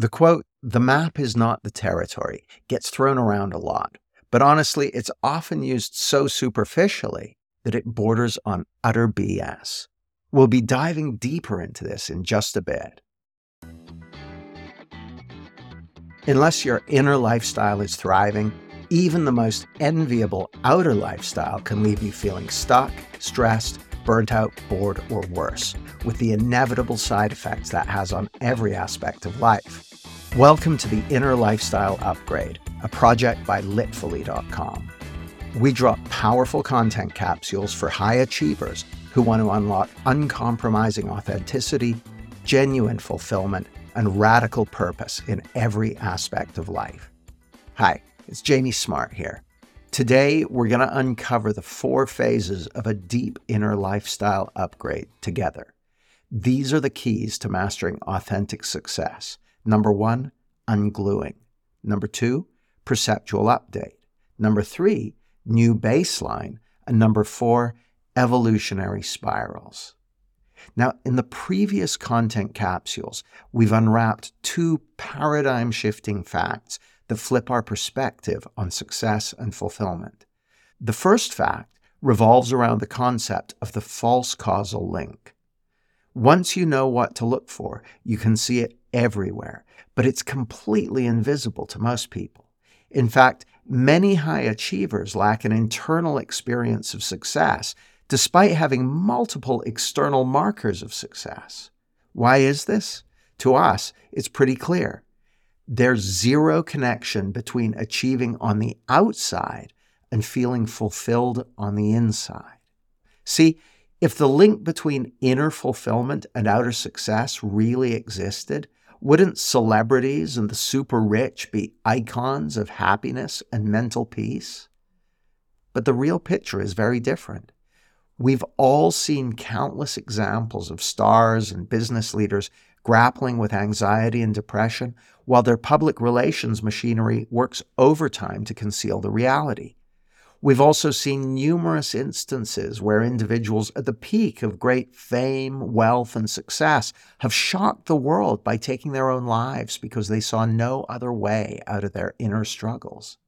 The quote, the map is not the territory, gets thrown around a lot, but honestly, it's often used so superficially that it borders on utter BS. We'll be diving deeper into this in just a bit. Unless your inner lifestyle is thriving, even the most enviable outer lifestyle can leave you feeling stuck, stressed, burnt out, bored, or worse, with the inevitable side effects that has on every aspect of life. Welcome to the Inner Lifestyle Upgrade, a project by Litfully.com. We drop powerful content capsules for high achievers who want to unlock uncompromising authenticity, genuine fulfillment, and radical purpose in every aspect of life. Hi, it's Jamie Smart here. Today, we're going to uncover the four phases of a deep inner lifestyle upgrade together. These are the keys to mastering authentic success. Number one, ungluing. Number two, perceptual update. Number three, new baseline. And number four, evolutionary spirals. Now, in the previous content capsules, we've unwrapped two paradigm shifting facts that flip our perspective on success and fulfillment. The first fact revolves around the concept of the false causal link. Once you know what to look for, you can see it everywhere, but it's completely invisible to most people. In fact, many high achievers lack an internal experience of success despite having multiple external markers of success. Why is this? To us, it's pretty clear. There's zero connection between achieving on the outside and feeling fulfilled on the inside. See, if the link between inner fulfillment and outer success really existed, wouldn't celebrities and the super rich be icons of happiness and mental peace? But the real picture is very different. We've all seen countless examples of stars and business leaders grappling with anxiety and depression while their public relations machinery works overtime to conceal the reality. We've also seen numerous instances where individuals at the peak of great fame, wealth, and success have shocked the world by taking their own lives because they saw no other way out of their inner struggles.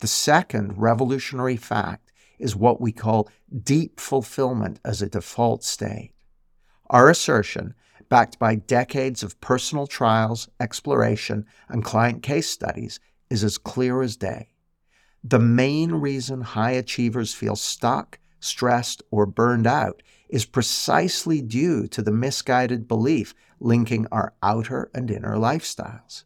The second revolutionary fact is what we call deep fulfillment as a default state. Our assertion, backed by decades of personal trials, exploration, and client case studies, is as clear as day. The main reason high achievers feel stuck, stressed, or burned out is precisely due to the misguided belief linking our outer and inner lifestyles.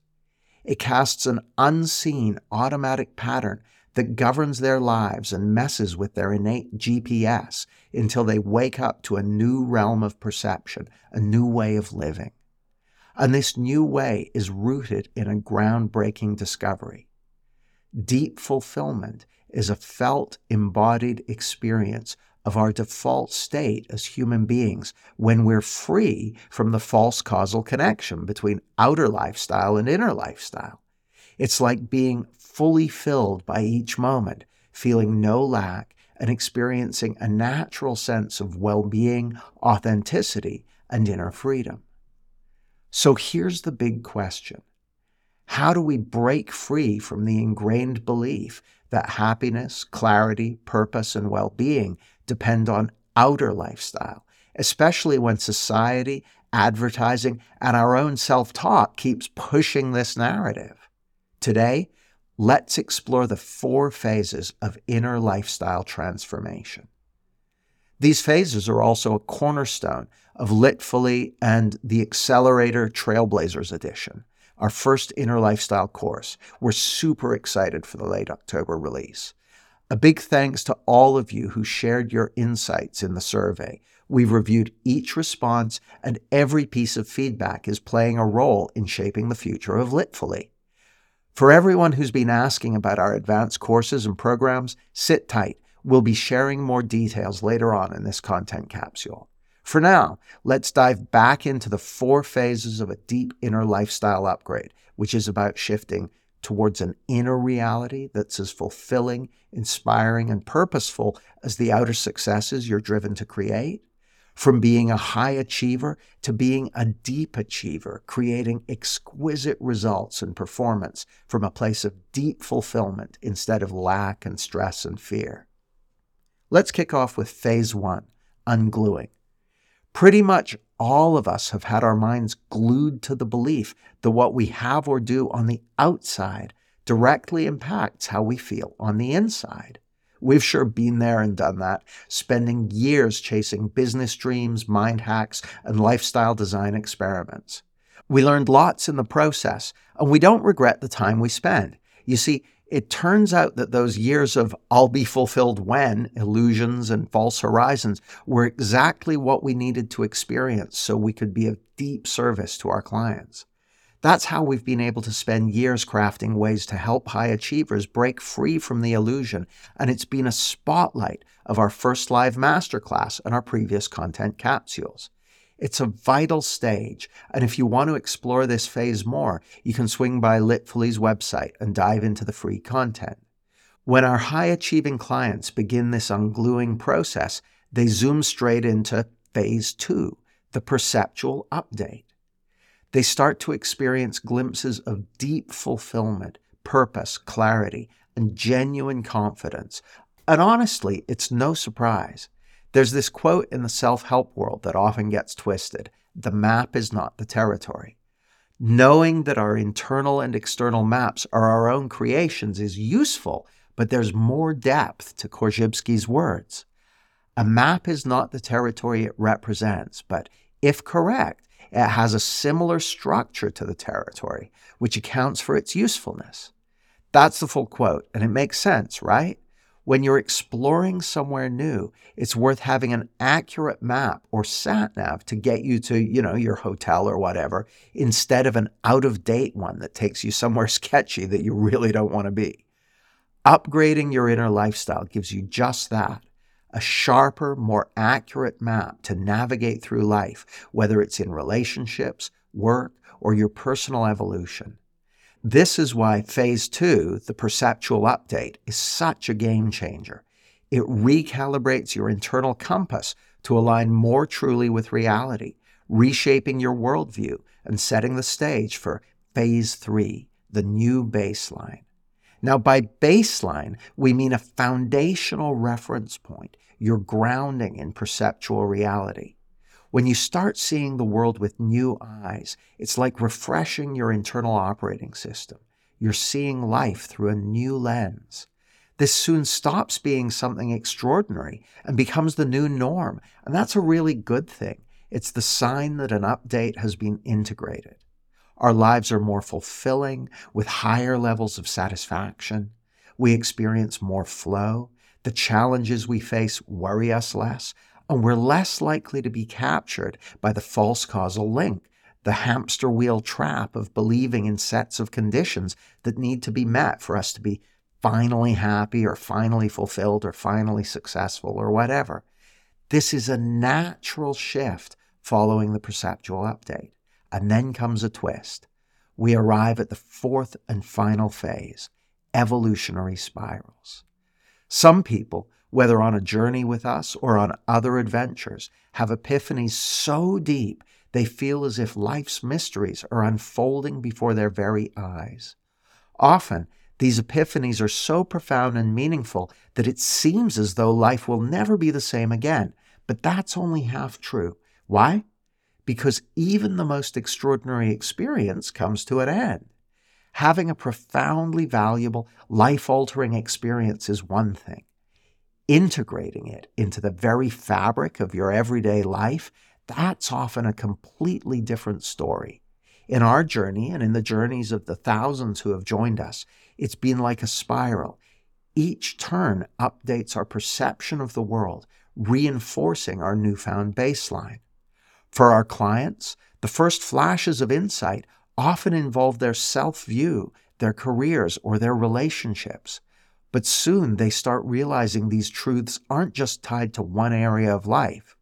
It casts an unseen automatic pattern that governs their lives and messes with their innate GPS until they wake up to a new realm of perception, a new way of living. And this new way is rooted in a groundbreaking discovery. Deep fulfillment is a felt, embodied experience of our default state as human beings when we're free from the false causal connection between outer lifestyle and inner lifestyle. It's like being fully filled by each moment, feeling no lack and experiencing a natural sense of well being, authenticity, and inner freedom. So here's the big question how do we break free from the ingrained belief that happiness, clarity, purpose, and well being depend on outer lifestyle, especially when society, advertising, and our own self talk keeps pushing this narrative? Today, let's explore the four phases of inner lifestyle transformation. These phases are also a cornerstone of Litfully and the Accelerator Trailblazers edition our first inner lifestyle course. We're super excited for the late October release. A big thanks to all of you who shared your insights in the survey. We've reviewed each response, and every piece of feedback is playing a role in shaping the future of Litfully. For everyone who's been asking about our advanced courses and programs, sit tight. We'll be sharing more details later on in this content capsule. For now, let's dive back into the four phases of a deep inner lifestyle upgrade, which is about shifting towards an inner reality that's as fulfilling, inspiring, and purposeful as the outer successes you're driven to create, from being a high achiever to being a deep achiever, creating exquisite results and performance from a place of deep fulfillment instead of lack and stress and fear. Let's kick off with phase one ungluing. Pretty much all of us have had our minds glued to the belief that what we have or do on the outside directly impacts how we feel on the inside. We've sure been there and done that, spending years chasing business dreams, mind hacks, and lifestyle design experiments. We learned lots in the process, and we don't regret the time we spent. You see, it turns out that those years of I'll be fulfilled when illusions and false horizons were exactly what we needed to experience so we could be of deep service to our clients. That's how we've been able to spend years crafting ways to help high achievers break free from the illusion. And it's been a spotlight of our first live masterclass and our previous content capsules. It's a vital stage. And if you want to explore this phase more, you can swing by Litfully's website and dive into the free content. When our high achieving clients begin this ungluing process, they zoom straight into phase two, the perceptual update they start to experience glimpses of deep fulfillment, purpose, clarity, and genuine confidence. And honestly, it's no surprise. There's this quote in the self help world that often gets twisted the map is not the territory. Knowing that our internal and external maps are our own creations is useful, but there's more depth to Korzybski's words. A map is not the territory it represents, but if correct, it has a similar structure to the territory, which accounts for its usefulness. That's the full quote, and it makes sense, right? When you're exploring somewhere new, it's worth having an accurate map or sat nav to get you to, you know, your hotel or whatever, instead of an out of date one that takes you somewhere sketchy that you really don't want to be. Upgrading your inner lifestyle gives you just that a sharper, more accurate map to navigate through life, whether it's in relationships, work, or your personal evolution. This is why phase two, the perceptual update, is such a game changer. It recalibrates your internal compass to align more truly with reality, reshaping your worldview and setting the stage for phase three, the new baseline. Now, by baseline, we mean a foundational reference point, your grounding in perceptual reality. When you start seeing the world with new eyes, it's like refreshing your internal operating system. You're seeing life through a new lens. This soon stops being something extraordinary and becomes the new norm. And that's a really good thing. It's the sign that an update has been integrated. Our lives are more fulfilling with higher levels of satisfaction. We experience more flow. The challenges we face worry us less, and we're less likely to be captured by the false causal link, the hamster wheel trap of believing in sets of conditions that need to be met for us to be finally happy or finally fulfilled or finally successful or whatever. This is a natural shift following the perceptual update. And then comes a twist. We arrive at the fourth and final phase evolutionary spirals. Some people, whether on a journey with us or on other adventures, have epiphanies so deep they feel as if life's mysteries are unfolding before their very eyes. Often, these epiphanies are so profound and meaningful that it seems as though life will never be the same again. But that's only half true. Why? because even the most extraordinary experience comes to an end. Having a profoundly valuable, life altering experience is one thing. Integrating it into the very fabric of your everyday life, that's often a completely different story. In our journey and in the journeys of the thousands who have joined us, it's been like a spiral. Each turn updates our perception of the world, reinforcing our newfound baseline. For our clients, the first flashes of insight often involve their self view, their careers, or their relationships. But soon they start realizing these truths aren't just tied to one area of life.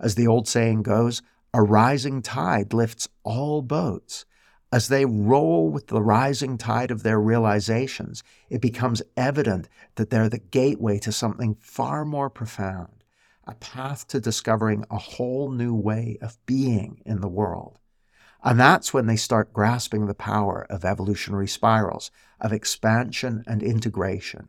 As the old saying goes, a rising tide lifts all boats. As they roll with the rising tide of their realizations, it becomes evident that they're the gateway to something far more profound a path to discovering a whole new way of being in the world. And that's when they start grasping the power of evolutionary spirals, of expansion and integration.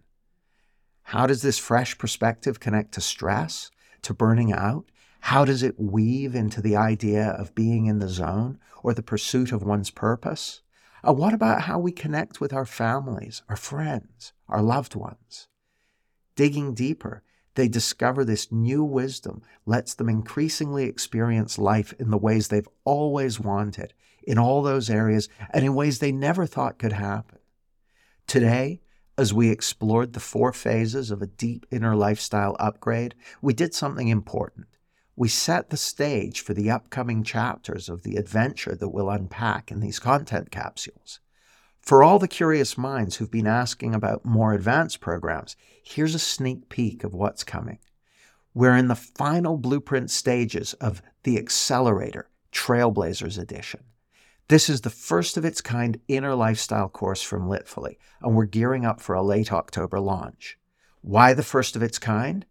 How does this fresh perspective connect to stress, to burning out? How does it weave into the idea of being in the zone or the pursuit of one's purpose? And what about how we connect with our families, our friends, our loved ones? Digging deeper, they discover this new wisdom lets them increasingly experience life in the ways they've always wanted, in all those areas, and in ways they never thought could happen. Today, as we explored the four phases of a deep inner lifestyle upgrade, we did something important. We set the stage for the upcoming chapters of the adventure that we'll unpack in these content capsules. For all the curious minds who've been asking about more advanced programs, here's a sneak peek of what's coming. We're in the final blueprint stages of the Accelerator Trailblazers Edition. This is the first of its kind inner lifestyle course from Litfully, and we're gearing up for a late October launch. Why the first of its kind?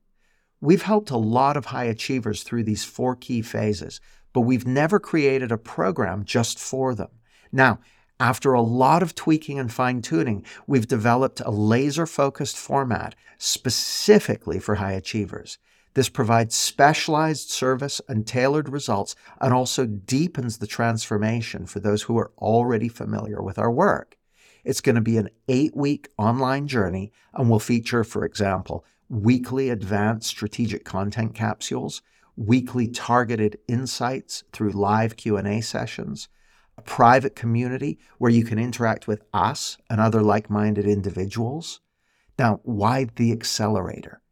We've helped a lot of high achievers through these four key phases, but we've never created a program just for them. Now, after a lot of tweaking and fine tuning, we've developed a laser focused format specifically for high achievers. This provides specialized service and tailored results and also deepens the transformation for those who are already familiar with our work. It's going to be an eight week online journey and will feature, for example, weekly advanced strategic content capsules, weekly targeted insights through live Q&A sessions, private community where you can interact with us and other like minded individuals. Now, why the accelerator?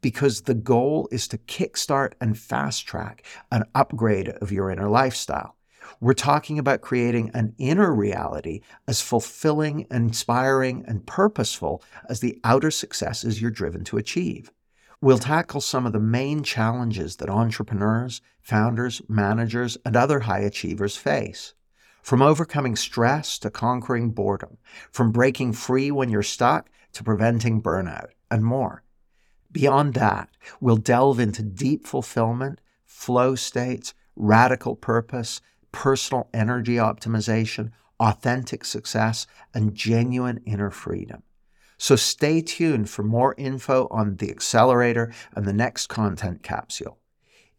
Because the goal is to kickstart and fast track an upgrade of your inner lifestyle. We're talking about creating an inner reality as fulfilling, inspiring, and purposeful as the outer successes you're driven to achieve. We'll tackle some of the main challenges that entrepreneurs, founders, managers, and other high achievers face. From overcoming stress to conquering boredom, from breaking free when you're stuck to preventing burnout, and more. Beyond that, we'll delve into deep fulfillment, flow states, radical purpose, personal energy optimization, authentic success, and genuine inner freedom. So stay tuned for more info on the accelerator and the next content capsule.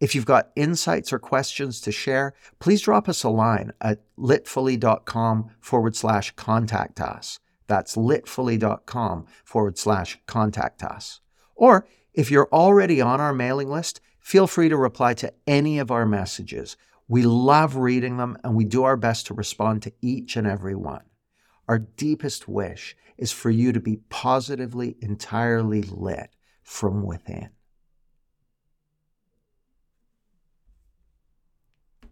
If you've got insights or questions to share, please drop us a line at litfully.com forward slash contact us. That's litfully.com forward slash contact us. Or if you're already on our mailing list, feel free to reply to any of our messages. We love reading them and we do our best to respond to each and every one. Our deepest wish is for you to be positively, entirely lit from within.